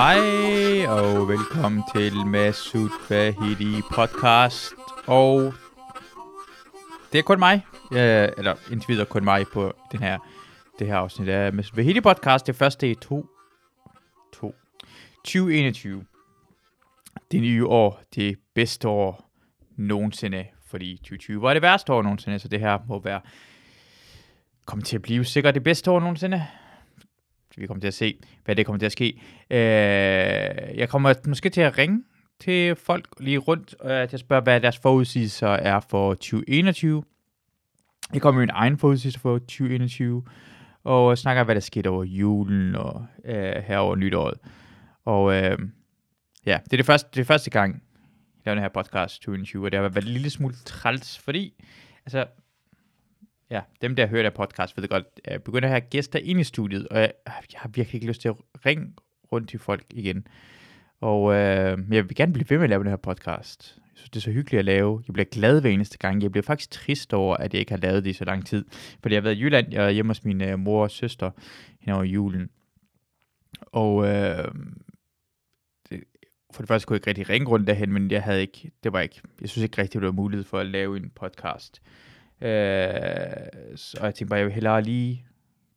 Hej og velkommen til Masud Fahidi podcast. Og det er kun mig, eller indtil videre kun mig på den her, det her afsnit af Masud Fahidi podcast. Det første i 2, 2, 2021. Det nye år, det bedste år nogensinde, fordi 2020 var det værste år nogensinde, så det her må være kommer til at blive sikkert det bedste år nogensinde vi kommer til at se, hvad det kommer til at ske. Øh, jeg kommer måske til at ringe til folk lige rundt, øh, til at spørge, hvad deres forudsigelser er for 2021. Jeg kommer med min egen forudsigelse for 2021, og snakker, hvad der skete over julen og øh, her over nytåret. Og øh, ja, det er det første, det er første gang, jeg laver den her podcast 2020, og det har været en lille smule træls, fordi altså, Ja, dem der hører der podcast ved det godt, jeg begynder at have gæster ind i studiet, og jeg, øh, jeg har virkelig ikke lyst til at ringe rundt til folk igen. Og øh, jeg vil gerne blive ved med at lave den her podcast. Jeg synes, det er så hyggeligt at lave. Jeg bliver glad hver eneste gang. Jeg bliver faktisk trist over, at jeg ikke har lavet det i så lang tid. Fordi jeg har været i Jylland, jeg er hjemme hos min øh, mor og søster hen over julen. Og øh, det, for det første kunne jeg ikke rigtig ringe rundt derhen, men jeg havde ikke, det var ikke, jeg synes ikke rigtig, det var mulighed for at lave en podcast. Øh, Øh, så jeg tænkte bare, jeg vil hellere lige,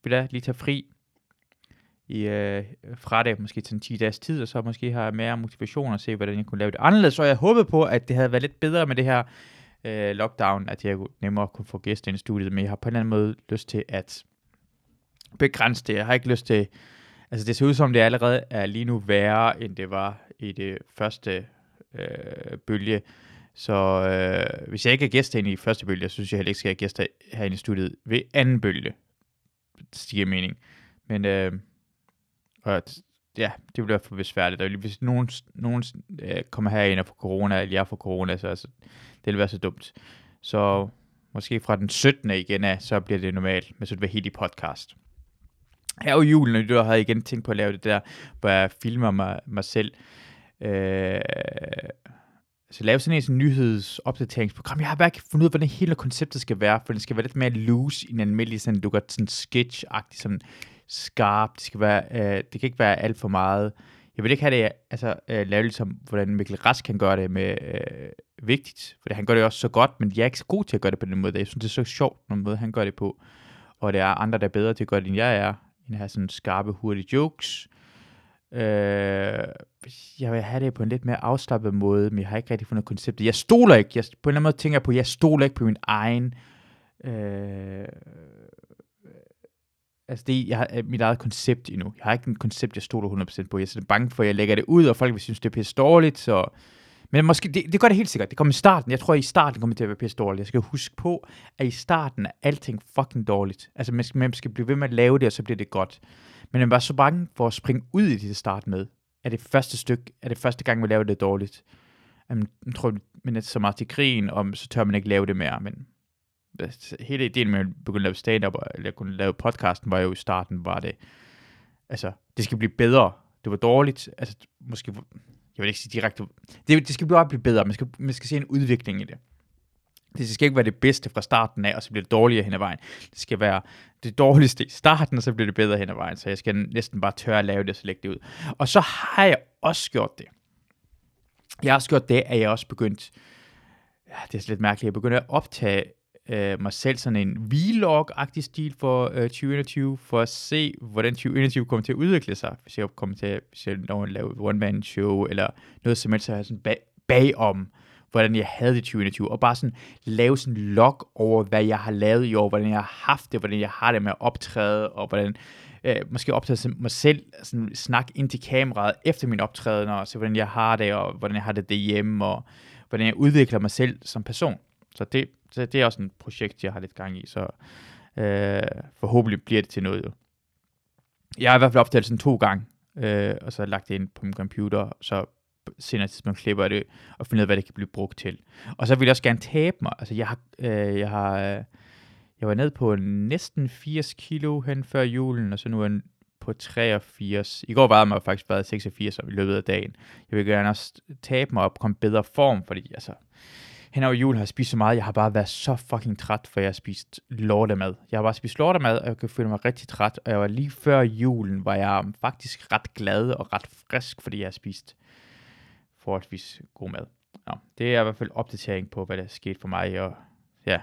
vil jeg lige tage fri i, øh, fra det, måske til en 10 dages tid, og så måske har jeg mere motivation at se, hvordan jeg kunne lave det anderledes. Så jeg håbede på, at det havde været lidt bedre med det her øh, lockdown, at jeg nemmere kunne få gæster ind i studiet, men jeg har på en eller anden måde lyst til at begrænse det. Jeg har ikke lyst til, altså det ser ud som, det allerede er lige nu værre, end det var i det første øh, bølge. Så øh, hvis jeg ikke er gæst ind i første bølge, så synes jeg heller ikke, skal have gæst herinde i studiet ved anden bølge. Det giver mening. Men øh, og, ja, det bliver for besværligt. Og hvis nogen, nogen øh, kommer herind og får corona, eller jeg får corona, så altså, det vil være så dumt. Så måske fra den 17. igen af, så bliver det normalt, men så det vil helt i podcast. Her i julen, og har jeg igen tænkt på at lave det der, hvor jeg filmer mig, mig selv. Øh, så lave sådan en nyhedsopdateringsprogram. Jeg har bare ikke fundet ud af, hvordan hele konceptet skal være, for det skal være lidt mere loose i en almindelig sådan, du gør sådan sketch-agtig, sådan skarp. Det skal være, øh, det kan ikke være alt for meget. Jeg vil ikke have det, altså, øh, lave ligesom, hvordan Mikkel Rask kan gøre det med øh, vigtigt, for han gør det også så godt, men jeg er ikke så god til at gøre det på den måde. Jeg synes, det er så sjovt, den måde, han gør det på. Og der er andre, der er bedre til at gøre det, end jeg er, end at have sådan skarpe, hurtige jokes. Øh, jeg vil have det på en lidt mere afslappet måde, men jeg har ikke rigtig fundet konceptet. Jeg stoler ikke, jeg, på en eller anden måde tænker jeg på, jeg stoler ikke på min egen, øh, altså det, jeg har øh, mit eget koncept endnu. Jeg har ikke en koncept, jeg stoler 100% på. Jeg er sådan bange for, at jeg lægger det ud, og folk vil synes, det er pisse dårligt, så... Men måske, det, det gør det helt sikkert. Det kommer i starten. Jeg tror, at i starten kommer det til at være pisse dårligt. Jeg skal huske på, at i starten er alting fucking dårligt. Altså, man skal, man skal blive ved med at lave det, og så bliver det godt. Men jeg var så bange for at springe ud i det til start med. Er det første stykke, er det første gang, vi laver det dårligt? Jamen, jeg tror, man er så meget til krigen, og så tør man ikke lave det mere, men altså, hele ideen med at begynde at lave stand-up, eller kunne lave podcasten, var jo i starten, var det, altså, det skal blive bedre. Det var dårligt, altså, måske, jeg vil ikke sige direkte, det, det skal bare blive bedre, man skal, man skal se en udvikling i det. Det skal ikke være det bedste fra starten af, og så bliver det dårligere hen ad vejen. Det skal være det dårligste i starten, og så bliver det bedre hen ad vejen. Så jeg skal næsten bare tørre at lave det, og så lægge det ud. Og så har jeg også gjort det. Jeg har også gjort det, at jeg også begyndt, ja, det er lidt mærkeligt, jeg begyndte at optage øh, mig selv sådan en vlog-agtig stil for øh, 2021, for at se, hvordan 2021 kommer til at udvikle sig. Hvis jeg kommer til, hvis når at lave one-man-show, eller noget som helst, så har jeg sådan bag, bagom, hvordan jeg havde det 2021, og bare sådan lave sådan en log over, hvad jeg har lavet i år, hvordan jeg har haft det, hvordan jeg har det med at optræde, og hvordan øh, måske optage mig selv, sådan snak ind til kameraet efter min optræden, og se, hvordan jeg har det, og hvordan jeg har det derhjemme, og hvordan jeg udvikler mig selv som person. Så det, det, det er også et projekt, jeg har lidt gang i, så øh, forhåbentlig bliver det til noget. Jo. Jeg har i hvert fald optaget sådan to gange, øh, og så lagt det ind på min computer, så senere tidspunkt klipper det, og finder ud af, hvad det kan blive brugt til. Og så vil jeg også gerne tabe mig. Altså, jeg har, øh, jeg har, øh, jeg var nede på næsten 80 kilo hen før julen, og så nu er jeg på 83. I går var jeg faktisk været 86 i løbet af dagen. Jeg vil gerne også tabe mig op, komme bedre form, fordi altså, hen over jul har jeg spist så meget, jeg har bare været så fucking træt, for jeg har spist lortemad. Jeg har bare spist lortemad, og jeg kan føle mig rigtig træt, og jeg var lige før julen, var jeg faktisk ret glad og ret frisk, fordi jeg har spist forholdsvis god mad. Nå, det er i hvert fald opdatering på, hvad der er sket for mig, og ja.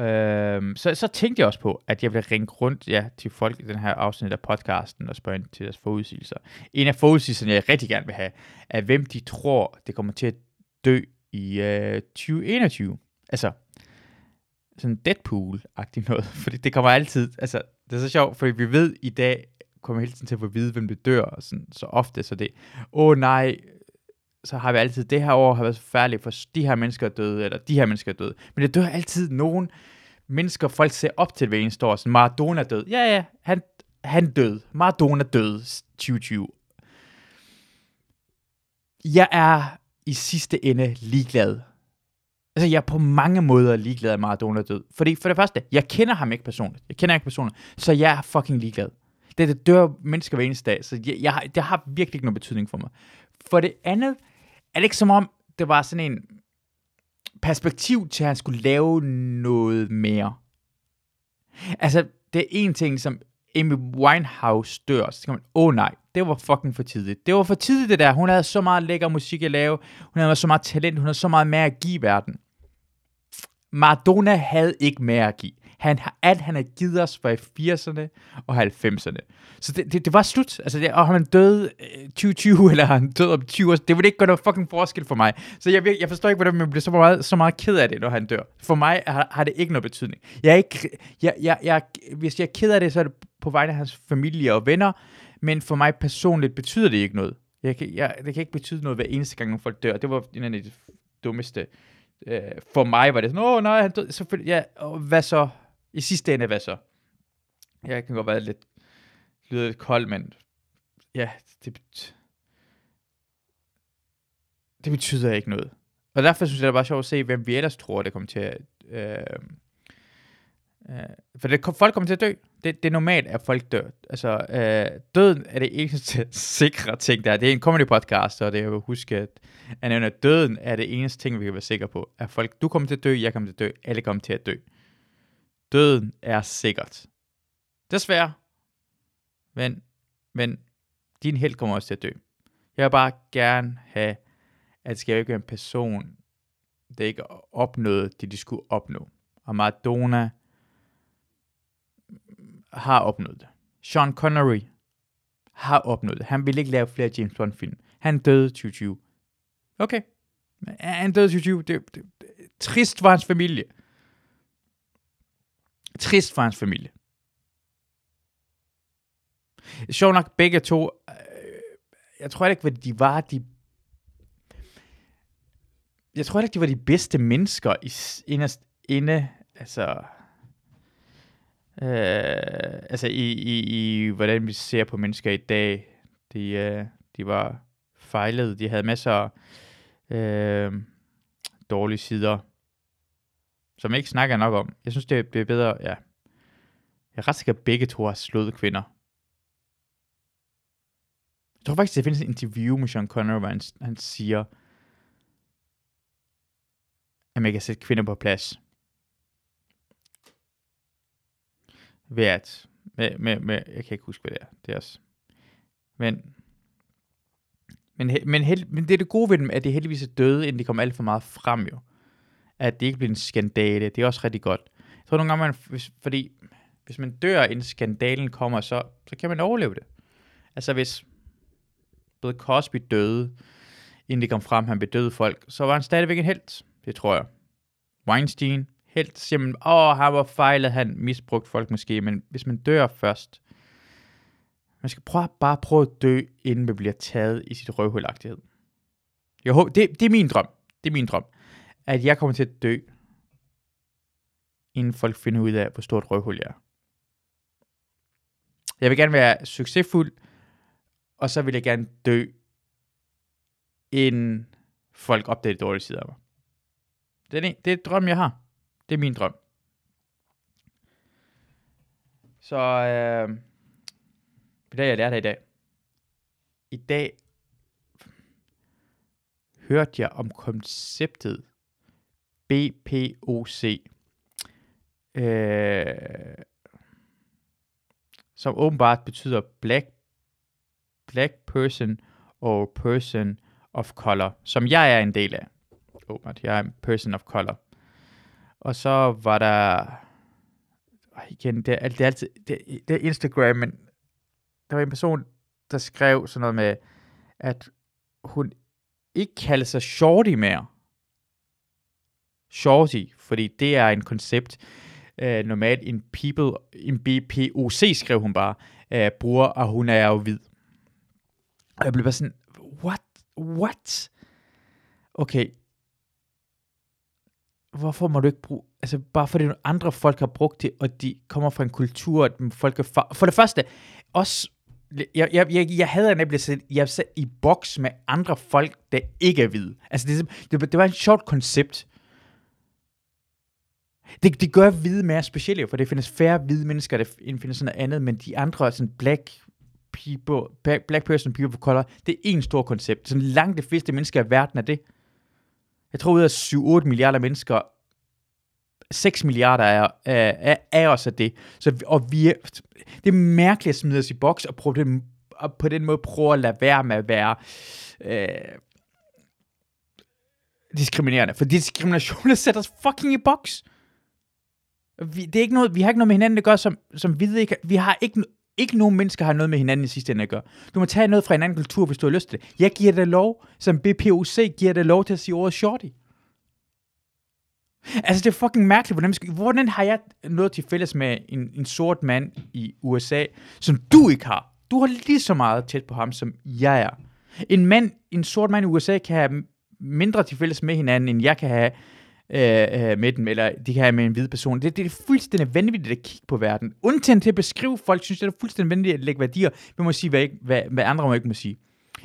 Øhm, så, så tænkte jeg også på, at jeg ville ringe rundt ja, til folk i den her afsnit af podcasten og spørge ind til deres forudsigelser. En af forudsigelserne, jeg rigtig gerne vil have, er, hvem de tror, det kommer til at dø i øh, 2021. Altså, sådan Deadpool-agtigt noget, fordi det kommer altid, altså, det er så sjovt, fordi vi ved i dag, kommer hele tiden til at få at vide, hvem det dør, og sådan, så ofte, så det, åh oh, nej, så har vi altid, det her år har været så færdigt, for de her mennesker er døde, eller de her mennesker er døde. Men det dør altid nogen mennesker, folk ser op til hver eneste år. Sådan, Maradona er død. Ja, ja, han, han død. Maradona død 2020. Jeg er i sidste ende ligeglad. Altså, jeg er på mange måder ligeglad, at Maradona er død. Fordi for det første, jeg kender ham ikke personligt. Jeg kender ikke personligt. Så jeg er fucking ligeglad. Det, det dør mennesker hver eneste dag, så jeg, jeg, det har virkelig ikke nogen betydning for mig. For det andet, er det ikke som om, det var sådan en perspektiv til, at han skulle lave noget mere. Altså, det er en ting, som Amy Winehouse dør, så kan man, åh oh, nej, det var fucking for tidligt. Det var for tidligt det der. Hun havde så meget lækker musik at lave. Hun havde så meget talent. Hun havde så meget mere at give verden. Maradona havde ikke mere at give. Han, har alt han har givet os var i 80'erne og 90'erne. Så det, det, det var slut. Altså, det, og øh, han døde 2020, eller han døde om 20 år, det ville ikke gøre noget fucking forskel for mig. Så jeg, jeg forstår ikke, hvordan man bliver så meget, så meget ked af det, når han dør. For mig har, har det ikke noget betydning. Jeg er ikke, jeg, jeg, jeg, hvis jeg er ked af det, så er det på vegne af hans familie og venner, men for mig personligt betyder det ikke noget. Jeg kan, jeg, det kan ikke betyde noget hver eneste gang, når folk dør. Det var en af de dummeste. Øh, for mig var det sådan, åh nej, han døde. Selvfølgelig, ja, og hvad så? I sidste ende, hvad så? Jeg kan godt være lidt, lyder lidt kold, men ja, det, det betyder ikke noget. Og derfor synes jeg, det er bare sjovt at se, hvem vi ellers tror, det kommer til at... Øh, øh, for det, folk kommer til at dø. Det, det er normalt, at folk dør. Altså, øh, døden er det eneste sikre ting, der er. Det er en comedy podcast, og det er jo at huske, at, at døden er det eneste ting, vi kan være sikre på. At folk, du kommer til at dø, jeg kommer til at dø, alle kommer til at dø. Døden er sikkert. Desværre. Men, men din held kommer også til at dø. Jeg vil bare gerne have, at det skal ikke være en person, der ikke opnåede det, de skulle opnå. Og Maradona har opnået det. Sean Connery har opnået det. Han ville ikke lave flere James Bond film. Han døde 2020. Okay. Han døde 2020. Det, det, det, trist for hans familie. Trist for hans familie. Sjov nok, begge to, øh, jeg tror ikke, hvad de var, de jeg tror ikke, de var de bedste mennesker i, inderst inde, altså, øh, altså i, i, i, hvordan vi ser på mennesker i dag. De, øh, de var fejlede, de havde masser af øh, dårlige sider som jeg ikke snakker nok om. Jeg synes, det bliver bedre, ja. Jeg er ret sikker, at begge to har slået kvinder. Jeg tror faktisk, det findes et interview med Sean Connery, hvor han, han siger, at man kan sætte kvinder på plads. Ved at, med, med, med, jeg kan ikke huske, hvad det er. Det er også. Men, men, men, held, men det er det gode ved dem, at det heldigvis er døde, inden de kommer alt for meget frem jo at det ikke bliver en skandale. Det er også rigtig godt. Jeg tror nogle gange, man, hvis, fordi hvis man dør, inden skandalen kommer, så, så kan man overleve det. Altså hvis både Cosby døde, inden det kom frem, han bedøvede folk, så var han stadigvæk en helt. Det tror jeg. Weinstein, helt simpelthen, åh, oh, han var fejlet, han misbrugt folk måske, men hvis man dør først, man skal prøve, bare prøve at dø, inden man bliver taget i sit røvhulagtighed. Jeg håber, det, det er min drøm. Det er min drøm at jeg kommer til at dø, inden folk finder ud af, hvor stort røvhul jeg er. Jeg vil gerne være succesfuld, og så vil jeg gerne dø, inden folk opdager de dårlige sider af mig. Det er, det er et drøm, jeg har. Det er min drøm. Så øh, hvad er jeg lærte i dag? I dag hørte jeg om konceptet BPOC, øh, som åbenbart betyder Black, black Person og Person of Color, som jeg er en del af. Åbenbart, jeg er en Person of Color. Og så var der, igen, det er, det er altid, det, det er Instagram, men der var en person, der skrev sådan noget med, at hun ikke kalder sig Shorty mere. Shorty, fordi det er en koncept, øh, normalt en people, en BPOC skrev hun bare, øh, bruger, og hun er jo hvid. Og jeg blev bare sådan, what? What? Okay. Hvorfor må du ikke bruge, altså bare fordi andre folk har brugt det, og de kommer fra en kultur, at folk er for, for det første, også jeg, jeg, jeg, jeg havde nemlig set, jeg sat i boks med andre folk, der ikke er hvide. Altså, det, det, det var et sjovt koncept. Det, det gør hvide mere specielle, for det findes færre hvide mennesker, der findes sådan noget andet, men de andre, sådan black people, black, black person, people of color, det er en stor koncept. Sådan langt de fleste mennesker i verden er det. Jeg tror, ud af 7-8 milliarder mennesker, 6 milliarder er, er, er, er også af det. Så, og vi er, det er mærkeligt at smide os i boks og prøve det, og på den måde prøve at lade være med at være øh, diskriminerende. For diskrimination sætter os fucking i boks. Vi, det er ikke noget, vi har ikke noget med hinanden at gøre, som, som vi ikke, vi har ikke, ikke nogen mennesker har noget med hinanden i sidste ende at gøre. Du må tage noget fra en anden kultur, hvis du har lyst til det. Jeg giver dig lov, som BPOC giver dig lov til at sige ordet shorty. Altså, det er fucking mærkeligt. Hvordan, hvordan har jeg noget til fælles med en, en sort mand i USA, som du ikke har? Du har lige så meget tæt på ham, som jeg er. En mand, en sort mand i USA kan have mindre til fælles med hinanden, end jeg kan have Øh, øh, med dem, eller de kan have med en hvid person. Det, det er fuldstændig vanvittigt at kigge på verden. Undtagen til at beskrive folk, synes jeg, det er fuldstændig vanvittigt at lægge værdier. Vi må sige, hvad, ikke, hvad, hvad andre må ikke må sige.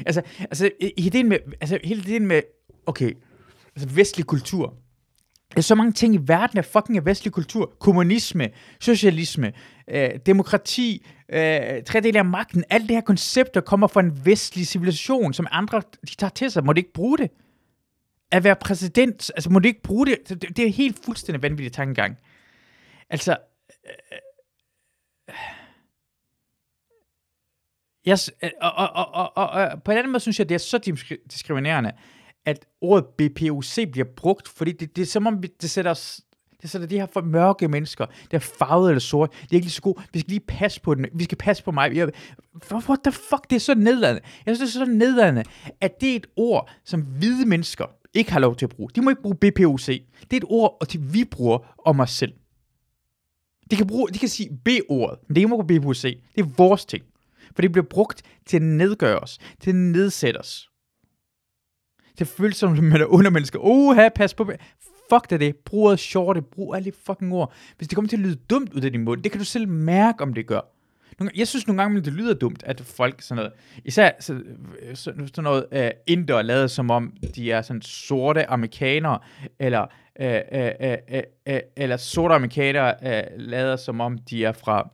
Altså, altså, ideen med, altså hele ideen med, okay, altså vestlig kultur, der er så mange ting i verden der fucking er vestlig kultur. Kommunisme, socialisme, øh, demokrati, øh, tre dele af magten. Alle de her koncepter kommer fra en vestlig civilisation, som andre de tager til sig. Må de ikke bruge det? At være præsident, altså må du ikke bruge det? Det, det er helt fuldstændig vanvittig tankegang. Altså, øh, jeg, øh, og, og, og, og, og, og på en anden måde synes jeg, det er så diskriminerende, at ordet BPOC bliver brugt, fordi det, det er som om, det sætter os det sætter de her for mørke mennesker, der er farvet eller sort, det er ikke lige så godt. Vi skal lige passe på den. Vi skal passe på mig. Jeg, what the fuck? Det er så nedladende. Jeg synes, det er så nedladende, at det er et ord, som hvide mennesker ikke har lov til at bruge. De må ikke bruge BPOC. Det er et ord, og det vi bruger om os selv. De kan, bruge, de kan sige B-ordet, men det er ikke bruge BPOC. Det er vores ting. For det bliver brugt til at nedgøre os, til at nedsætte os. Det føles som, at man er undermenneske. Oha, pas på. Fuck det det. Brug ordet shorte. Brug alle fucking ord. Hvis det kommer til at lyde dumt ud af din mund, det kan du selv mærke, om det gør. Jeg synes nogle gange, det lyder dumt, at folk sådan noget, især så, øh, sådan noget øh, uh, indre lavet som om, de er sådan sorte amerikanere, eller, uh, uh, uh, uh, uh, eller sorte amerikanere uh, lavet som om, de er fra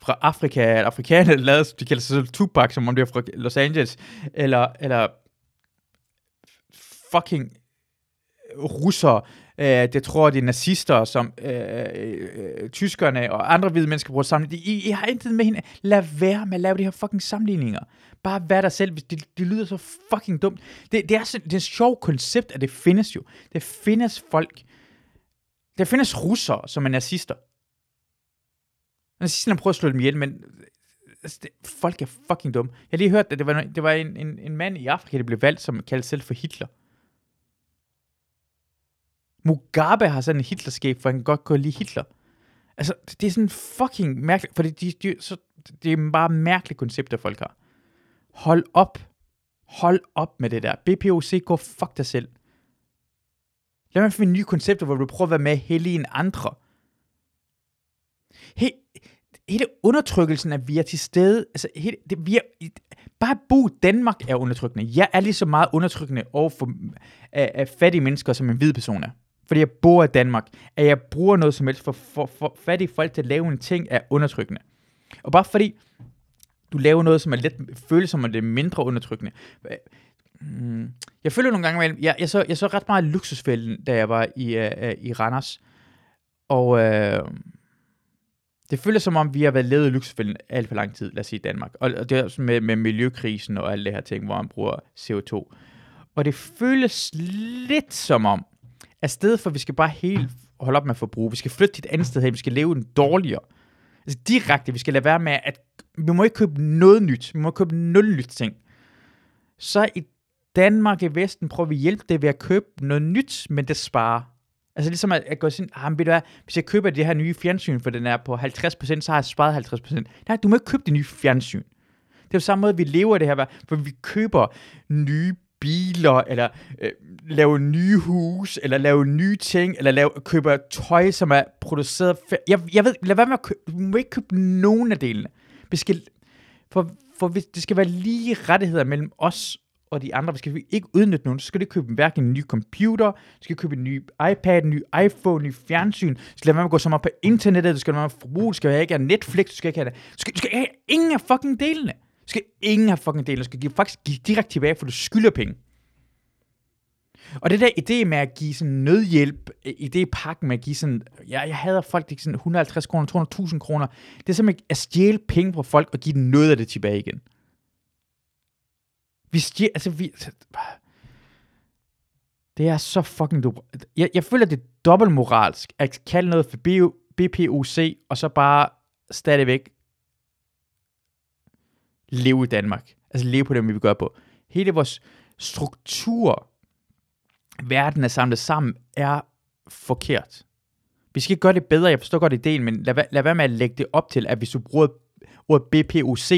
fra Afrika, eller afrikanere lavet, de kalder sig selv Tupac, som om de er fra Los Angeles, eller, eller fucking russere, øh, det tror de nazister, som øh, øh, øh, tyskerne og andre hvide mennesker bruger sammen. I, I har intet med hende. Lad være med at lave de her fucking sammenligninger. Bare vær dig selv. Det, det lyder så fucking dumt. Det, det, er, det er et sjovt koncept, at det findes jo. Det findes folk. Der findes russere, som er nazister. Nazisterne prøver at slå dem ihjel, men altså, det, folk er fucking dumme. Jeg har lige hørt, at det var, det var en, en, en mand i Afrika, der blev valgt, som kaldte selv for Hitler. Mugabe har sådan en Hitlerskab, for han kan godt kunne lide Hitler. Altså, det er sådan fucking mærkeligt, for de, de, de, så, det er bare mærkelige koncepter, folk har. Hold op. Hold op med det der. BPOC, gå fuck dig selv. Lad mig finde nye koncepter, hvor du prøver at være med hele en andre. He, hele undertrykkelsen, at vi er til stede, altså hele, det, vi er, bare bo Danmark er undertrykkende. Jeg er lige så meget undertrykkende over for af, af fattige mennesker, som en hvid person er fordi jeg bor i Danmark, at jeg bruger noget som helst for, for, for fattige folk til at lave en ting er undertrykkende. Og bare fordi du laver noget, som er lidt, føles som, at det er mindre undertrykkende. Mm, jeg føler nogle gange imellem, jeg, jeg, så, jeg så ret meget luksusfælden, da jeg var i, uh, i Randers. Og uh, det føles som om, vi har været levet i luksusfælden alt for lang tid, lad os sige Danmark. Og, og det er også med, med miljøkrisen og alle det her ting, hvor man bruger CO2. Og det føles lidt som om, at sted for, vi skal bare helt holde op med at forbruge, vi skal flytte til et andet sted hen, vi skal leve en dårligere. Altså direkte, vi skal lade være med, at vi må ikke købe noget nyt, vi må købe nul nyt ting. Så i Danmark i Vesten prøver vi at hjælpe det ved at købe noget nyt, men det sparer. Altså ligesom at, at gå sådan, ah, ved du hvad, hvis jeg køber det her nye fjernsyn, for den er på 50%, så har jeg sparet 50%. Nej, du må ikke købe det nye fjernsyn. Det er jo samme måde, vi lever det her, hvor vi køber nye biler, eller øh, lave nye hus, eller lave nye ting, eller lave, købe tøj, som er produceret. Jeg, jeg ved, lad være med at købe, du må ikke købe nogen af delene. Vi skal, for, for det skal være lige rettigheder mellem os og de andre. Vi skal ikke udnytte nogen, så skal du købe hverken en ny computer, du skal købe en ny iPad, en ny iPhone, en ny fjernsyn, du skal lade være med at gå så meget på internettet, du skal lade være med at forbruge, du skal ikke have Netflix, du skal ikke have det. Du skal, du skal have ingen af fucking delene. Du skal ingen have fucking delene. Du skal give, faktisk give direkte tilbage, for du skylder penge. Og det der idé med at give sådan nødhjælp, idépakken med at give sådan, ja, jeg hader folk, det sådan 150 kroner, 200.000 kroner, det er simpelthen at stjæle penge fra folk og give dem noget af det tilbage igen. Vi stjæler, altså vi... Det er så fucking du. Jeg, jeg føler, det er dobbeltmoralsk at kalde noget for BPOC, og så bare stadigvæk leve i Danmark. Altså leve på det, vi gør på. Hele vores struktur, verden er samlet sammen, er forkert. Vi skal gøre det bedre, jeg forstår godt ideen, men lad, lad være med at lægge det op til, at hvis du bruger ordet BPOC,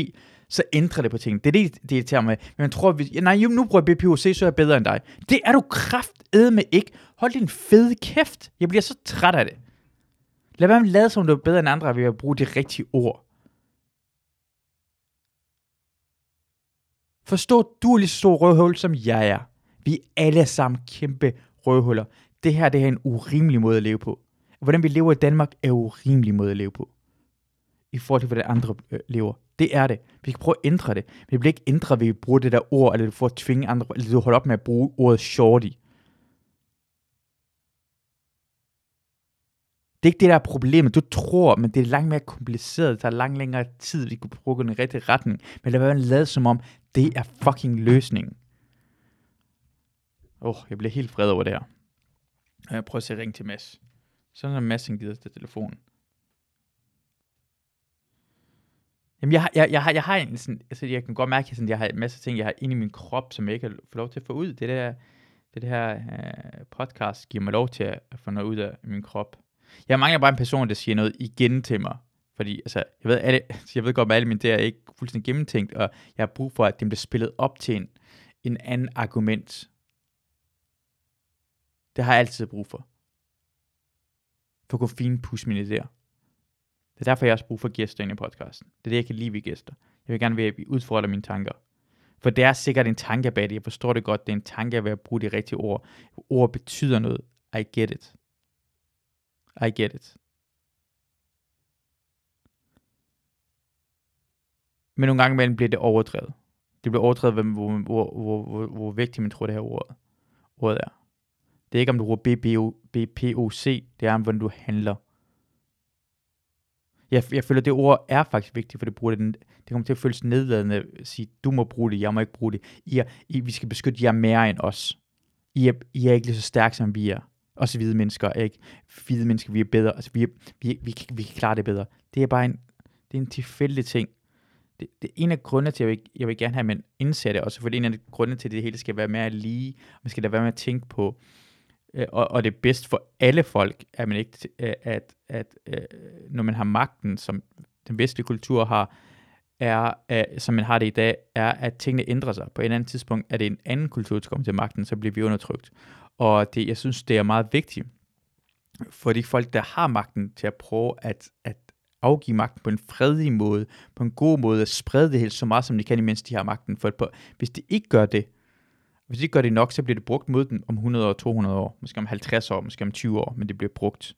så ændrer det på ting. Det er det, det irriterer mig. Men man tror, at nej, nu bruger jeg BPOC, så er jeg bedre end dig. Det er du med ikke. Hold din fede kæft. Jeg bliver så træt af det. Lad være med at lade som du er bedre end andre ved at bruge de rigtige ord. Forstå, du er lige så stor røvhul, som jeg er. Vi er alle sammen kæmpe røvhuller. Det her det er en urimelig måde at leve på. Hvordan vi lever i Danmark er en urimelig måde at leve på. I forhold til, hvordan andre øh, lever. Det er det. Vi kan prøve at ændre det. Men det bliver ikke ændret ved at bruge det der ord, eller for at tvinge andre, eller du holder op med at bruge ordet shorty. Det er ikke det, der er problemet. Du tror, men det er langt mere kompliceret. Det tager langt længere tid, vi kunne bruge den rigtige retning. Men lad være med at lade som om, det er fucking løsningen. Åh, oh, jeg bliver helt fred over det her. Jeg prøver at se ring til Mads. Så er Mads, han gider til telefonen. Jamen, jeg, jeg, jeg, har, jeg har en sådan, altså, jeg kan godt mærke, at jeg har en masse ting, jeg har inde i min krop, som jeg ikke har fået lov til at få ud. Det der, det der uh, podcast giver mig lov til at få noget ud af min krop. Jeg mangler bare en person, der siger noget igen til mig. Fordi, altså, jeg ved, alle, jeg ved godt, at alle mine der er ikke fuldstændig gennemtænkt, og jeg har brug for, at det bliver spillet op til en, en anden argument. Det har jeg altid brug for. For at kunne finpudse mine idéer. Det er derfor, jeg også brug for gæster ind i podcasten. Det er det, jeg kan lide ved gæster. Jeg vil gerne være, at vi udfordrer mine tanker. For det er sikkert en tanke bag det. Jeg forstår det godt. Det er en tanke ved at bruge de rigtige ord. Ord betyder noget. I get it. I get it. Men nogle gange imellem bliver det overdrevet. Det bliver overdrevet, hvor, hvor, hvor, hvor, hvor, hvor vigtigt man tror, det her ord, ordet er. Det er ikke, om du bruger BPOC, det er om, hvordan du handler jeg, jeg føler, at det ord er faktisk vigtigt, for det, bruger det, det kommer til at føles nedladende at sige, du må bruge det, jeg må ikke bruge det. I, er, I, vi skal beskytte jer mere end os. I er, I er ikke lige så stærke, som vi er. Også hvide mennesker er ikke. Hvide mennesker, vi er bedre. Altså, vi, er, vi, vi, vi, vi kan klare det bedre. Det er bare en, det er en tilfældig ting. Det, det er en af grundene til, at jeg vil, jeg vil gerne have, at man indser det, også fordi en af grundene til, at det hele skal være mere lige. Man skal da være med at tænke på, Øh, og, og det er bedst for alle folk, at man ikke, øh, at, at, at når man har magten, som den vestlige kultur har, er, at, som man har det i dag, er, at tingene ændrer sig. På et eller andet tidspunkt er det en anden kultur, der kommer til magten, så bliver vi undertrykt. Og det, jeg synes, det er meget vigtigt for de folk, der har magten, til at prøve at, at afgive magten på en fredelig måde, på en god måde, at sprede det helt så meget, som de kan, imens de har magten. For på, hvis de ikke gør det, hvis de ikke gør det nok, så bliver det brugt mod den om 100 år, 200 år, måske om 50 år, måske om 20 år, men det bliver brugt.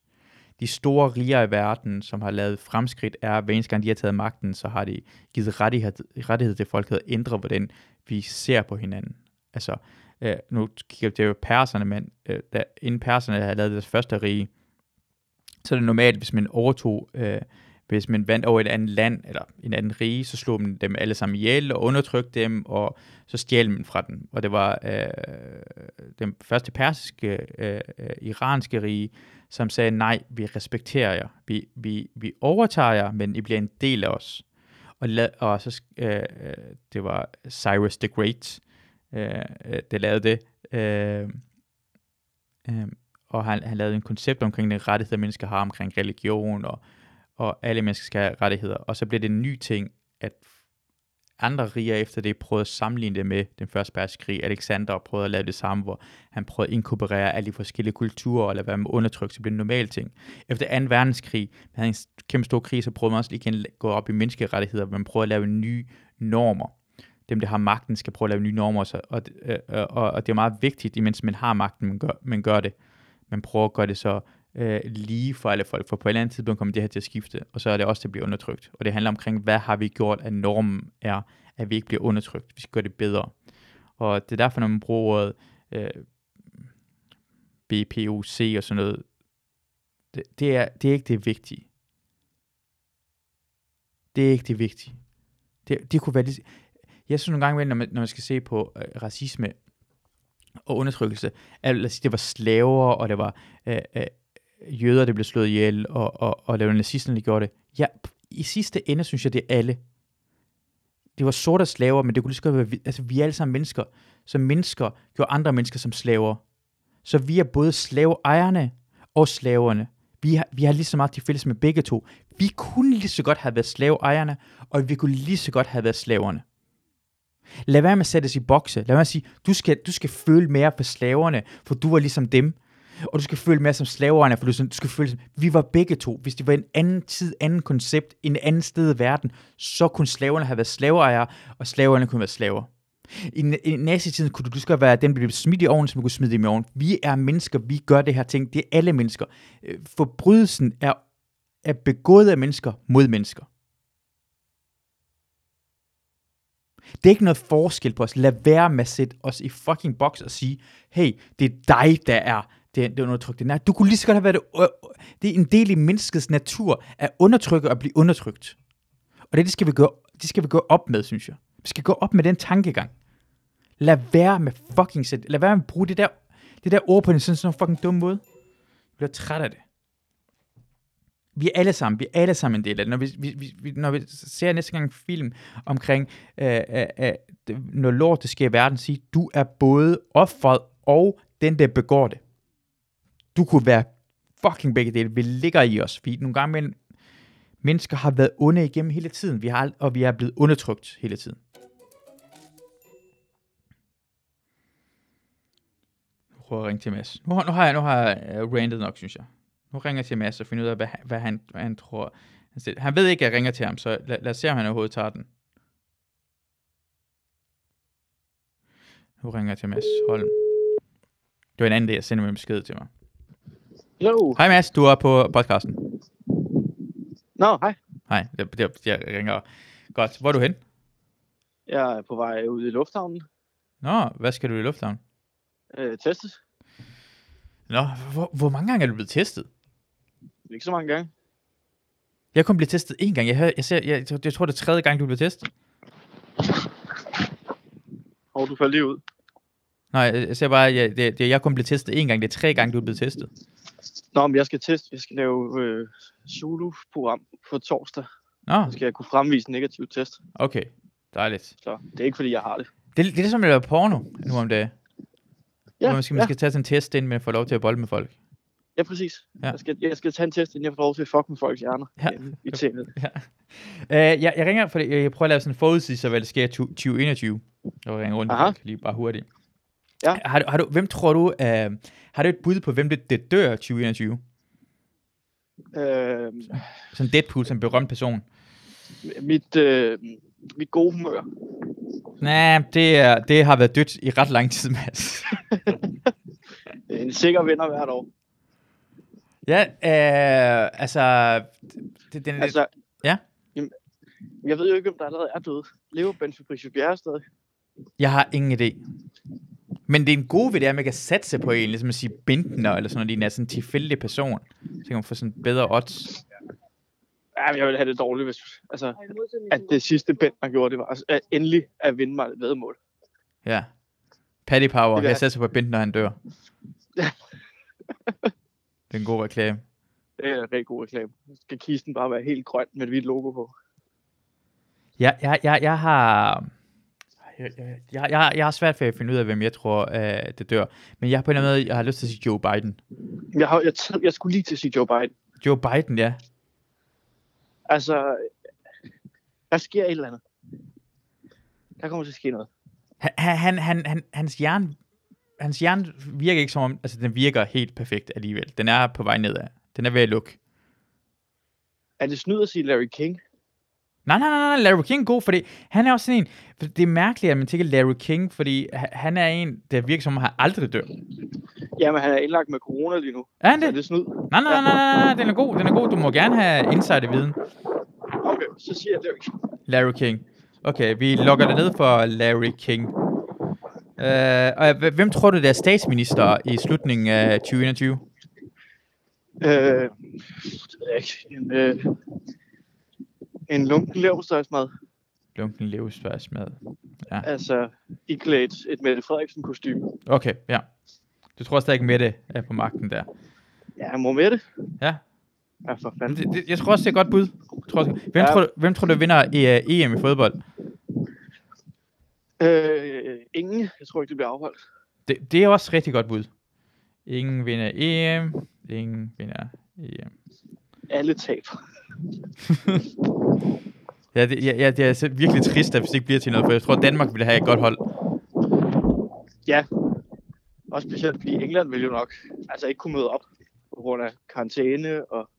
De store riger i verden, som har lavet fremskridt, er, hver eneste gang de har taget magten, så har de givet rettighed, rettighed til folket at ændre, hvordan vi ser på hinanden. Altså, øh, nu kigger det jo perserne, men øh, da, inden perserne havde lavet deres første rige, så er det normalt, hvis man overtog, øh, hvis man vandt over et andet land, eller en anden rige, så slog man dem alle sammen ihjel og undertrykte dem, og så stjal man fra dem. Og det var øh, den første persiske, øh, øh iranske rige, som sagde, nej, vi respekterer jer, vi, vi, vi overtager jer, men I bliver en del af os. Og, la- og så, øh, øh, det var Cyrus the Great, øh, øh, der lavede det, øh, øh, og han, han lavede en koncept omkring den rettighed, mennesker har omkring religion, og, og alle mennesker skal have rettigheder. Og så blev det en ny ting, at andre riger efter det prøvede at sammenligne det med den første verdenskrig. Alexander prøvede at lave det samme, hvor han prøvede at inkorporere alle de forskellige kulturer, og lade være med undertryk, så blev en normal ting. Efter 2. verdenskrig, man havde en kæmpe stor krig, så prøvede man også igen at gå op i menneskerettigheder, man prøvede at lave nye normer. Dem, der har magten, skal prøve at lave nye normer, så, og, og, og, og det er meget vigtigt, imens man har magten, man gør, man gør det. Man prøver at gøre det så øh, lige for alle folk, for på et eller andet tidspunkt kommer det her til at skifte, og så er det også, det bliver undertrykt. Og det handler omkring, hvad har vi gjort, at normen er, at vi ikke bliver undertrykt. Vi skal gøre det bedre. Og det er derfor, når man bruger ordet øh, BPOC og sådan noget, det, det, er, det er ikke det vigtige. Det er ikke det vigtige. Det, det kunne være lige... Jeg synes nogle gange, når man, når man skal se på øh, racisme og undertrykkelse, at lad os sige, det var slaver, og det var øh, øh, jøder, der blev slået ihjel, og, og, og det var nazisterne, der gjorde det. Ja, i sidste ende synes jeg, det er alle. Det var sorte slaver, men det kunne lige så godt være, altså vi er alle sammen mennesker. Så mennesker gjorde andre mennesker som slaver. Så vi er både slaveejerne og slaverne. Vi har, vi har lige så meget til fælles med begge to. Vi kunne lige så godt have været slaveejerne, og vi kunne lige så godt have været slaverne. Lad være med at sætte os i bokse. Lad være med at sige, du skal, du skal føle mere for slaverne, for du var ligesom dem. Og du skal føle mere som slaverne, for du, sådan- du skal føle som, vi var begge to. Hvis det var en anden tid, anden koncept, en anden sted i verden, så kunne slaverne have været slaveejere, og slaverne kunne være slaver. I, i nazitiden kunne du lige så godt være den, blev smidt i ovnen, som du kunne smide i ovnen. Vi er mennesker, vi gør det her ting. Det er alle mennesker. Øh, forbrydelsen er, er begået af mennesker mod mennesker. Det er ikke noget forskel på os. Lad være med at sætte os i fucking boks og sige, hey, det er dig, der er det, det undertrykte. Nej, du kunne lige så godt have været det. Det er en del i menneskets natur at undertrykke og blive undertrykt. Og det, det skal vi gøre, det skal vi gå op med, synes jeg. Vi skal gå op med den tankegang. Lad være med fucking sæt. Lad være med at bruge det der, det der ord på en sådan, sådan fucking dum måde. Jeg bliver træt af det. Vi er alle sammen, vi er alle sammen en del af det. Når vi, vi, vi- når vi ser næste gang en film omkring, øh, øh, øh, når lort det sker i verden, sige, du er både offeret og den, der begår det. Du kunne være fucking begge dele. Vi ligger i os. Vi nogle gange men mennesker har været onde igennem hele tiden, vi har, og vi er blevet undertrykt hele tiden. Nu prøver jeg at ringe til Mads. Nu, har- nu har jeg, nu har jeg uh, randet nok, synes jeg. Nu ringer jeg til Mads og finder ud af, hvad, han- hvad, han, hvad han tror. Han, han ved ikke, at jeg ringer til ham, så lad, lad os se, om han overhovedet tager den. Nu ringer jeg til Mads Holm. Det var en anden, der sendte mig en besked til mig. Jo. Hej Mads, du er på podcasten. Nå, hej. Hej, det, det, jeg ringer. Godt, hvor er du hen? Jeg er på vej ud i lufthavnen. Nå, hvad skal du i lufthavn? Øh, testet. Nå, hvor, hvor mange gange er du blevet testet? Ikke så mange gange. Jeg kun blevet testet én gang. Jeg, hør, jeg, ser, jeg, jeg, jeg tror, det er tredje gang, du blev testet. Og du faldt lige ud. Nej, jeg, jeg ser bare, jeg, det, jeg kun blevet testet én gang. Det er tre gange, du er blevet testet. Nå, men jeg skal teste. Jeg skal lave øh, Zulu-program på torsdag. Nå, Så skal jeg kunne fremvise en negativ test. okay. Dejligt. Så det er ikke, fordi jeg har det. Det, det er ligesom at lave porno nu om dagen. Ja, hvor man skal, man ja, skal tage sådan en test, inden man får lov til at bolde med folk. ja præcis. Ja. Jeg, skal, jeg skal tage en test, inden jeg får lov til at fuck med folks hjerner. Ja. inde I tv. Ja. Uh, jeg, jeg ringer, fordi jeg prøver at lave sådan en forudsigelse hvad der sker i 2021. Jeg ringer rundt Aha. lige bare hurtigt. Ja. Har, du, har du, hvem tror du, uh, har du et bud på, hvem det, det dør i 2021? Øh, Sådan Deadpool, som en berømt person. mit, øh, mit gode humør. Nej, det, er, det har været dødt i ret lang tid, Mads. En sikker vinder hvert år. ja, øh, altså... Det, den Altså, Ja. Jamen, jeg ved jo ikke, om der allerede er død. Lever Ben Fabricius Bjerre stadig? jeg har ingen idé. Men det er en god ved det, at man kan satse på en, ligesom at sige Bindner, eller sådan noget, en er sådan en tilfældig person. Så kan man få sådan bedre odds. Ja, jeg ville have det dårligt, hvis altså, at det sidste Bentner gjorde, det var altså, at endelig at vinde mig et vedmål. Ja. Paddy Power, Det jeg satser på Bindner, han dør. Ja. det er en god reklame. Det er en rigtig god reklame. Skal kisten bare være helt grøn med et hvidt logo på. Jeg, jeg, jeg, jeg har... Jeg, jeg, jeg, har svært ved at finde ud af, hvem jeg tror, uh, det dør. Men jeg har på en eller anden måde, jeg har lyst til at sige Joe Biden. Jeg, har, jeg, jeg skulle lige til at sige Joe Biden. Joe Biden, ja. Altså, der sker et eller andet. Der kommer til at ske noget. Han, han, han, han, hans hjerne, hans hjerne virker ikke som om, altså den virker helt perfekt alligevel. Den er på vej nedad. Den er ved at lukke. Er det snyd at sige Larry King? Nej, nej, nej, nej, Larry King er god, fordi han er også sådan en, det er mærkeligt, at man tænker Larry King, fordi ha- han er en, der virker som om, han aldrig dør. Jamen, han er indlagt med corona lige nu. Er han Er det? det snyd? Nej, nej, nej, nej, nej, den er god, den er god. Du må gerne have insider-viden. Okay, så siger jeg Larry King. Larry King. Okay, vi logger det ned for Larry King. Uh, og hvem tror du, der er statsminister i slutningen af 2021? Øh, det ved jeg ikke. En, øh, en lunken leverpostejsmad. Lunken levesværsmad. Altså, iklædt et Mette Frederiksen kostume. Okay, ja. Du tror stadig Mette er på magten der. Ja, mor Mette. Ja. Ja, for fanden. Det, det, jeg tror også, det er et godt bud. Jeg Tror, hvem, Ja. tror, du- hvem tror du vinder i, uh, EM i fodbold? Øh, ingen. Jeg tror ikke, det bliver afholdt. Det, det er også et rigtig godt bud. Ingen vinder EM. Ingen vinder EM. Alle taber. Ja, det, ja, ja, det er virkelig trist, at hvis det ikke bliver til noget, for jeg tror, at Danmark ville have et godt hold. Ja. Også specielt fordi England vil jo nok altså ikke kunne møde op på grund af karantæne og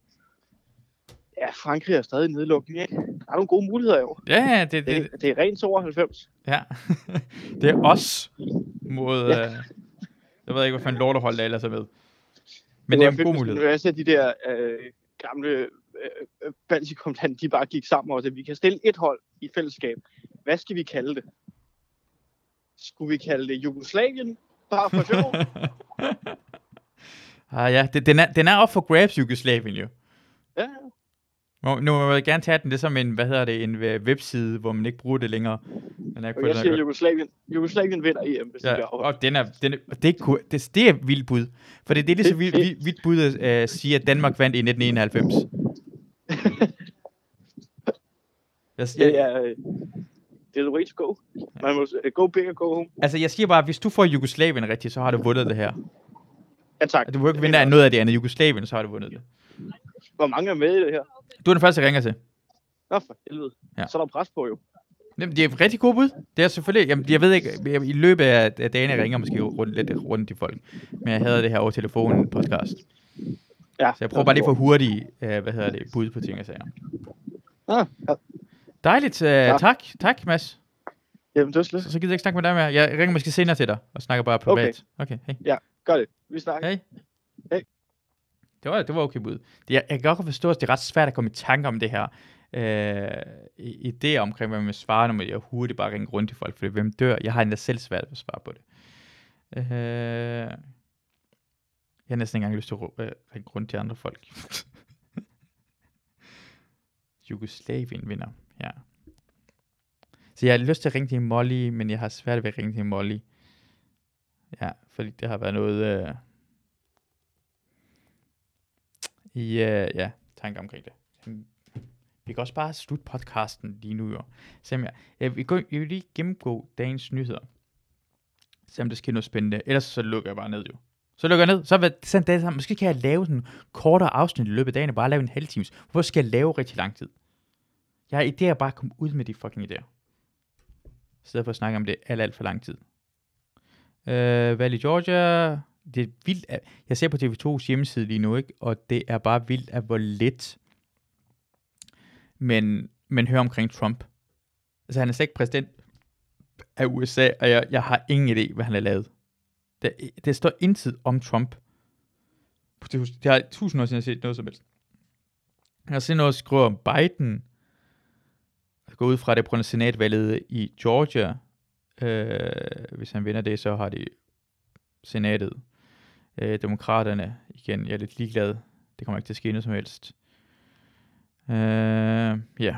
ja, Frankrig er stadig nedlukning, ikke? Der er nogle gode muligheder jo. Ja, det, det, Det, det er rent 92. ja. det er os mod... Ja. Uh, jeg ved ikke, hvad fanden lortehold der ellers er med. Men det var er en god mulighed. Nu jeg ser de der øh, gamle øh, øh, Baltikum-lande, de bare gik sammen og sagde, vi kan stille et hold i fællesskab. Hvad skal vi kalde det? Skulle vi kalde det Jugoslavien? Bare for sjov? Ah ja, det, den, er, den er op for grabs, Jugoslavien jo. ja, Nu, nu må jeg gerne tage den, det er som en, hvad hedder det, en øh, webside, hvor man ikke bruger det længere. Den er kun jeg er siger. Jugoslavien. Jugoslavien vinder EM, hvis ja. det og den er, den er, det, er, ku- det, det er vildt bud. For det, det er lige så vildt, vildt bud at uh, sige, at Danmark vandt i 1991. Jeg, Det jeg, er, øh, det er the way to go. Man må uh, go big og go home. altså, jeg siger bare, hvis du får Jugoslavien rigtigt, så har du vundet det her. Ja, tak. Du må ikke vinde af noget af det andet. Jugoslavien, så har du vundet det. Hvor mange er med i det her? Du er den første, jeg ringer til. Nå, for helvede. Ja. Så er der pres på jo. Jamen, det er et rigtig god bud. Det er selvfølgelig, jamen, jeg ved ikke, jeg, i løbet af, af dagen, jeg ringer måske rundt, lidt rundt i folk. Men jeg havde det her over telefonen podcast. Ja, Så jeg prøver bare lige for hurtigt, uh, hvad hedder det, bud på ting og sager. Ah, ja. Dejligt. Uh, tak, tak, Mads. Jamen, det var slet. Så, så gider jeg ikke snakke med dig mere. Jeg ringer måske senere til dig, og snakker bare privat. Okay, okay hey. Gør det. Vi snakker. Hey. Hey. Det var, det var okay bud. Det, jeg, jeg kan godt forstå, at det er ret svært at komme i tanke om det her. Øh, idéer omkring, hvad man vil svare, når man hurtigt bare ringer rundt til folk, for hvem dør? Jeg har endda selv svært ved at svare på det. Øh, jeg har næsten ikke engang lyst til at øh, ringe rundt til andre folk. Jugoslavien vinder, ja. Så jeg har lyst til at ringe til Molly, men jeg har svært ved at ringe til Molly. Ja, fordi det har været noget... Øh, i, øh, ja, tanker omkring det. Vi kan også bare slutte podcasten lige nu, jo. Selvom jeg, jeg, vi, går, jeg vil lige gennemgå dagens nyheder. Se om der sker noget spændende. Ellers så lukker jeg bare ned, jo. Så lukker jeg ned. Så hvad, sådan det, så, måske kan jeg lave sådan en kortere afsnit i løbet af dagen, og bare lave en halv times. Hvorfor skal jeg lave rigtig lang tid? Jeg har idéer bare at komme ud med de fucking idéer. I stedet for at snakke om det alt, alt for lang tid. Øh, valg i Georgia. Det er vildt. At, jeg ser på TV2's hjemmeside lige nu, ikke? og det er bare vildt, at hvor lidt men, men hører omkring Trump. Altså, han er slet ikke præsident af USA, og jeg, jeg har ingen idé, hvad han har lavet. Der, der står intet om Trump. Det, det har tusind år siden, jeg har set noget som helst. Jeg har set noget, skrive om Biden. Jeg går ud fra det på senatvalget i Georgia. Øh, hvis han vinder det, så har de senatet. Øh, demokraterne, igen, jeg er lidt ligeglad. Det kommer ikke til at ske noget som helst. Øh, ja. Yeah.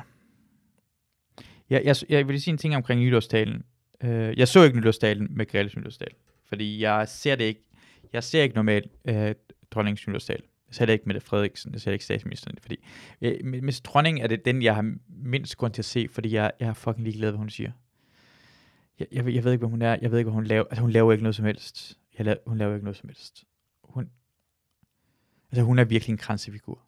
Jeg, jeg, jeg vil sige en ting omkring nytårstalen. Øh, jeg så ikke nytårstalen med Grelles nytårstal, fordi jeg ser det ikke. Jeg ser ikke normalt øh, dronningens nytårstal. Jeg ser ikke med Frederiksen, jeg ser ikke statsministeren, fordi øh, med, med er det den, jeg har mindst grund til at se, fordi jeg, jeg er fucking ligeglad, hvad hun siger. Jeg, jeg, jeg ved ikke, hvad hun er. Jeg ved ikke, hvad hun laver. Altså, hun laver ikke noget som helst. Jeg laver, hun laver ikke noget som helst. Hun, altså, hun er virkelig en kransefigur.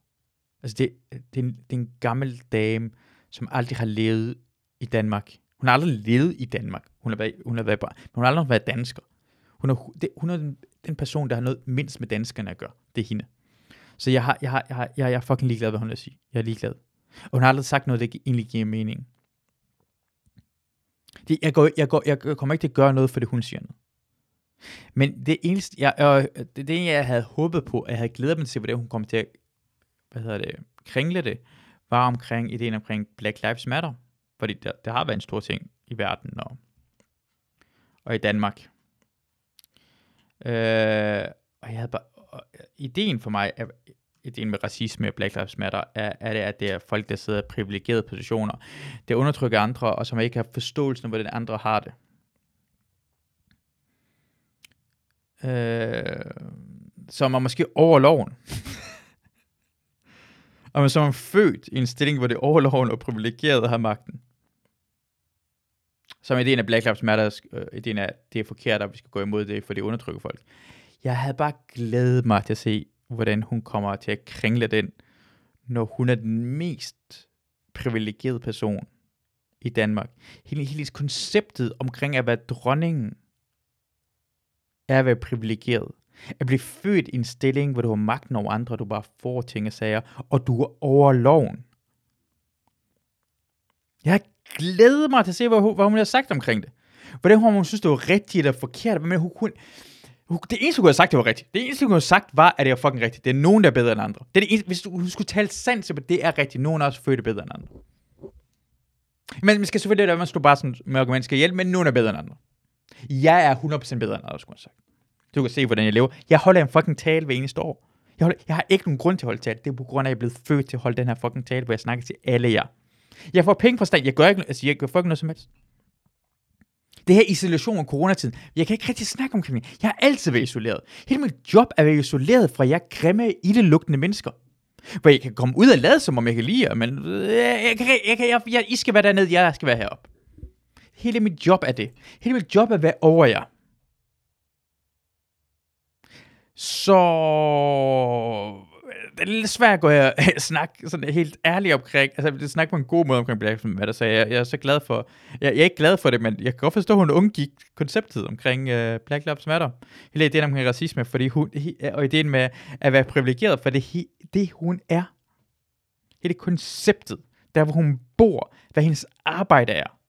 Altså, det, det, er en, det er en gammel dame, som aldrig har levet i Danmark. Hun har aldrig levet i Danmark. Hun har været, hun har været bare, men hun har aldrig været dansker. Hun er, det, hun er den, den person, der har noget mindst med danskerne at gøre. Det er hende. Så jeg, har, jeg, har, jeg, har, jeg, jeg er fucking ligeglad, hvad hun vil sige. Jeg er ligeglad. Og hun har aldrig sagt noget, der egentlig giver mening. Det, jeg, går, jeg, går, jeg kommer ikke til at gøre noget, for det hun siger noget. Men det eneste, jeg, øh, det, det jeg havde håbet på, at jeg havde glædet mig til, hvordan hun kom til at, hvad hedder det, kringle det, var omkring ideen omkring Black Lives Matter. Fordi der, der har været en stor ting i verden og, og i Danmark. Øh, og jeg havde bare, og ideen for mig, er, ideen med racisme og Black Lives Matter, er, er det, at det er folk, der sidder i privilegerede positioner. Det undertrykker andre, og som ikke har forståelsen af, hvordan andre har det. Øh, som er måske over loven. og man som er født i en stilling, hvor det er over loven og privilegeret har magten. Som ideen af Black Lives Matter, øh, ideen af, at det er forkert, at vi skal gå imod det, for det undertrykker folk. Jeg havde bare glædet mig til at se, hvordan hun kommer til at kringle den, når hun er den mest privilegerede person i Danmark. Hele, hele konceptet omkring at være dronningen, er at være privilegeret. At blive født i en stilling, hvor du har magten over andre, du bare får ting og sager, og du er over loven. Jeg glæder mig til at se, hvad hun, hvad hun har sagt omkring det. Hvordan hun synes, det var rigtigt eller forkert. Men hun, hun, det eneste, hun kunne have sagt, det var rigtigt. Det eneste, hun kunne have sagt, var, at det var fucking rigtigt. Det er nogen, der er bedre end andre. Det er det eneste, hvis du skulle tale sandt, så det er rigtigt. Nogen er også født bedre end andre. Men man skal selvfølgelig lade man skulle bare sådan med argumenter skal hjælpe, men nogen er bedre end andre. Jeg er 100% bedre end andre, skulle jeg sagt. Du kan se, hvordan jeg lever. Jeg holder en fucking tale hver eneste år. Jeg, holder, jeg har ikke nogen grund til at holde tale. Det er på grund af, at jeg er blevet født til at holde den her fucking tale, hvor jeg snakker til alle jer. Jeg får penge fra staten. Jeg gør ikke, altså, jeg gør fucking noget som helst. Det her isolation og coronatiden. Jeg kan ikke rigtig snakke om det. Jeg har altid været isoleret. Hele mit job er at være isoleret fra jer grimme, ildelugtende mennesker. Hvor jeg kan komme ud og lade, som om jeg kan lide jer, men øh, jeg kan, jeg kan, jeg, jeg, I skal være dernede, jeg skal være heroppe. Hele mit job er det. Hele mit job er at være over jer. Så det er lidt svært at gå her og snakke sådan helt ærligt omkring, altså det snakke på en god måde omkring Black Lives Matter, så jeg, jeg er så glad for, jeg, jeg er ikke glad for det, men jeg kan godt forstå, at hun undgik konceptet omkring uh, Black Lives Matter. Hele ideen omkring racisme, fordi hun, og ideen med at være privilegeret, for det, det hun er. Hele konceptet, der hvor hun bor, hvad hendes arbejde er.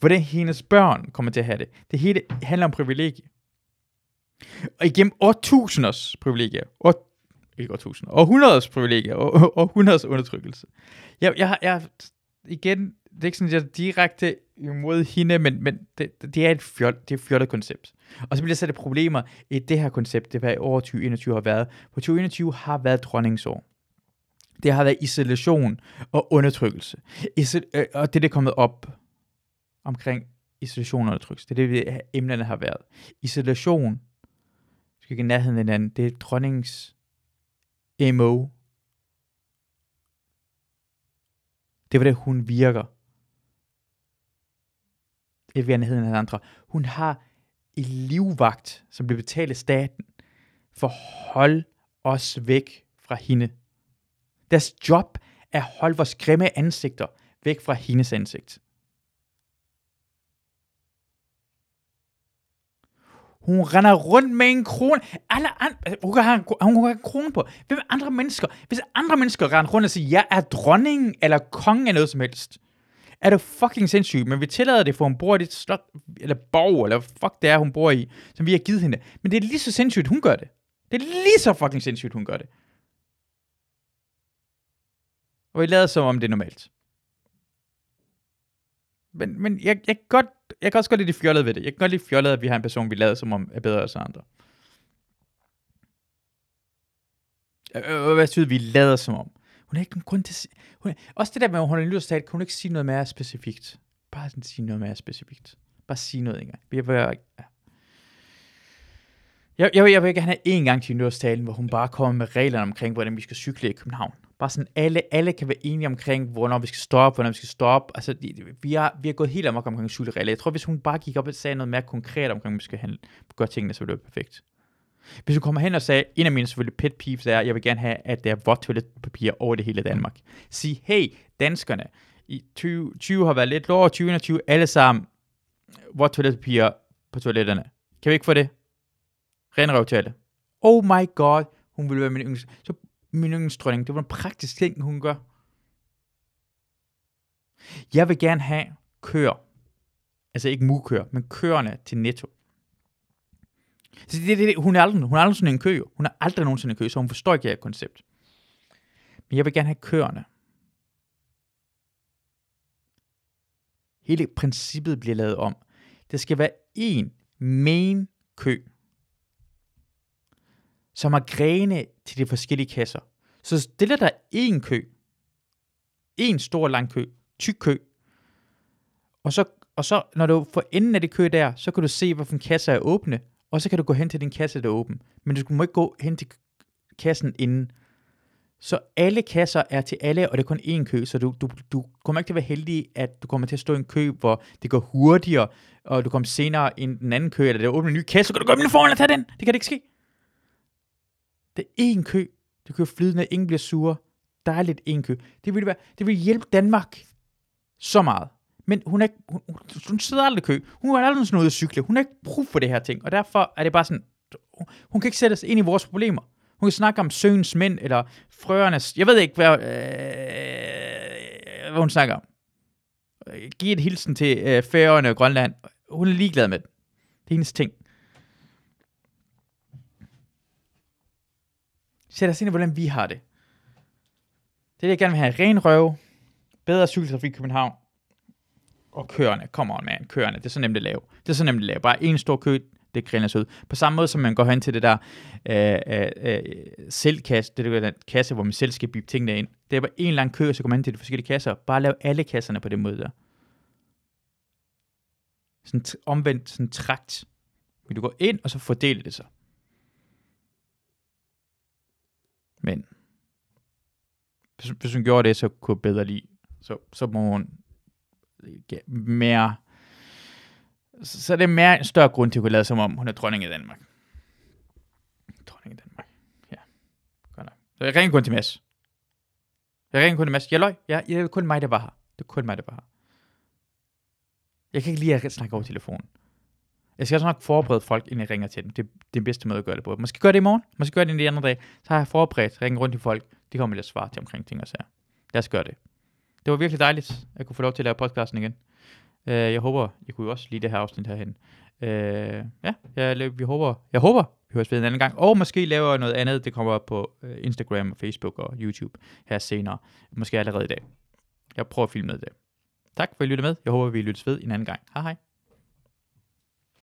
Hvordan hendes børn kommer til at have det. Det hele handler om privilegie. Og igennem årtusinders privilegier, år, ikke årtusind, århundredes privilegier, og århundredes undertrykkelse. Jeg, jeg, jeg, igen, det er ikke sådan, at jeg er direkte imod hende, men, men det, det er et fjol, det er et fjollet koncept. Og så bliver der sat problemer i det her koncept, det hvad år 2021 har været. For 2021 har været dronningsår. Det har været isolation og undertrykkelse. Isol- øh, og det, der er kommet op omkring isolation og undertrykkelse, det er det, emnerne har været. Isolation, skal ikke nærheden af hinanden, det er dronningens MO. Det var det, hun virker. Ikke vil hedde en andre. Hun har en livvagt, som bliver betalt af staten, for at holde os væk fra hende. Deres job er at holde vores grimme ansigter væk fra hendes ansigt. Hun render rundt med en krone. Alle andre, øh, hun, kan have, hun kan have en krone på. Hvem andre mennesker? Hvis andre mennesker render rundt og siger, jeg er dronningen eller kongen eller noget som helst, er det fucking sindssygt, men vi tillader det, for hun bor i det slot, eller borg, eller fuck det er, hun bor i, som vi har givet hende. Men det er lige så sindssygt, hun gør det. Det er lige så fucking sindssygt, hun gør det. Og vi lader som om det er normalt. Men, men jeg, jeg, kan godt, jeg kan også godt lide det fjollede ved det. Jeg kan godt lide fjollet, at vi har en person, vi lader som om er bedre end andre. Øh, øh, øh Hvad synes vi lader som om? Hun har ikke nogen grund til at sige... Hun er, også det der med, at hun har en nytårstale, kan hun ikke sige noget mere specifikt? Bare sådan sige noget mere specifikt. Bare sige noget engang. Jeg vil, jeg, jeg, jeg vil gerne have en gang til nytårstalen, hvor hun bare kommer med reglerne omkring, hvordan vi skal cykle i København. Bare sådan, alle, alle kan være enige omkring, hvornår vi skal stoppe, hvornår vi skal stoppe. Altså, de, vi, har, vi har gået helt amok omkring cykelregler. Jeg tror, hvis hun bare gik op og sagde noget mere konkret omkring, vi skal handle, gøre tingene, så ville det være perfekt. Hvis du kommer hen og sagde, en af mine selvfølgelig pet peeves er, at jeg vil gerne have, at der er vådt toiletpapir over det hele Danmark. Sig, hey, danskerne, i 20, 20 har været lidt lov, 2021, alle sammen, vådt toiletpapir på toiletterne. Kan vi ikke få det? Ren røvtale. Oh my god, hun ville være min yndlings. Så min yndlingsdronning, det var en praktisk ting, hun gør. Jeg vil gerne have køer. Altså ikke mukøer, men køerne til netto. Så det, det, det, hun, er aldrig, hun er aldrig sådan en kø. jo. Hun er aldrig nogensinde en kø, så hun forstår ikke det her koncept. Men jeg vil gerne have køerne. Hele princippet bliver lavet om. Det skal være en main kø, som har grene til de forskellige kasser. Så stiller der en kø, en stor lang kø, tyk kø, og så, og så når du får enden af det kø der, så kan du se, hvilken kasser er åbne, og så kan du gå hen til den kasse, der er åben. Men du må ikke gå hen til kassen inden. Så alle kasser er til alle, og det er kun én kø, så du, du, du kommer ikke til at være heldig, at du kommer til at stå i en kø, hvor det går hurtigere, og du kommer senere ind den anden kø, eller der åbner en ny kasse, så kan du gå ind foran og tage den. Det kan det ikke ske. Det er én kø. Det kører flydende, ingen bliver sure. Dejligt én kø. Det ville, være, det ville hjælpe Danmark så meget. Men hun, er, hun, hun, hun sidder aldrig i kø. Hun har aldrig sådan noget at cykle. Hun har ikke brug for det her ting. Og derfor er det bare sådan, hun kan ikke sætte sig ind i vores problemer. Hun kan snakke om søens mænd, eller frøernes... Jeg ved ikke, hvad, øh, hvad hun snakker om. Øh, giv et hilsen til øh, Færøerne og Grønland. Hun er ligeglad med det. Det er hendes ting. Sæt os ind i, hvordan vi har det. Det er det, jeg gerne vil have. Ren røv, bedre cykeltrafik i København, og køerne, come on man, køerne, det er så nemt at lave. Det er så nemt at lave. Bare en stor kø, det griner sig ud. På samme måde som man går hen til det der øh, øh, øh selvkasse, det der kasse, hvor man selv skal bygge tingene ind. Det er bare en lang kø, og så går man hen til de forskellige kasser. Bare lav alle kasserne på den måde der. Sådan omvendt, sådan trakt. Vil du gå ind, og så fordele det så. Men hvis, hvis hun gjorde det, så kunne jeg bedre lide. Så, så må hun mere, så er det mere en større grund til at kunne lade som om, hun er dronning i Danmark. Dronning i Danmark. Ja. Godt nok. Så jeg ringer kun til Mads. Jeg ringer kun til Mads. Jeg løg. Ja, det er kun mig, der var her. Det er kun mig, der var her. Jeg kan ikke lide at snakke over telefonen. Jeg skal også nok forberede folk, inden jeg ringer til dem. Det er den bedste måde at gøre det på. Måske gøre det i morgen. Måske gøre det en de andre dag. Så har jeg forberedt, ringe rundt til folk. De kommer til at svare til omkring ting og sager. Lad os gøre det. Det var virkelig dejligt, at kunne få lov til at lave podcasten igen. Uh, jeg håber, I kunne også lide det her afsnit herhen. Uh, ja, jeg, vi håber, jeg håber, vi høres ved en anden gang. Og måske laver noget andet, det kommer op på uh, Instagram, Facebook og YouTube her senere. Måske allerede i dag. Jeg prøver at filme noget i dag. Tak for at I lyttede med. Jeg håber, vi lyttes ved en anden gang. Hej hej.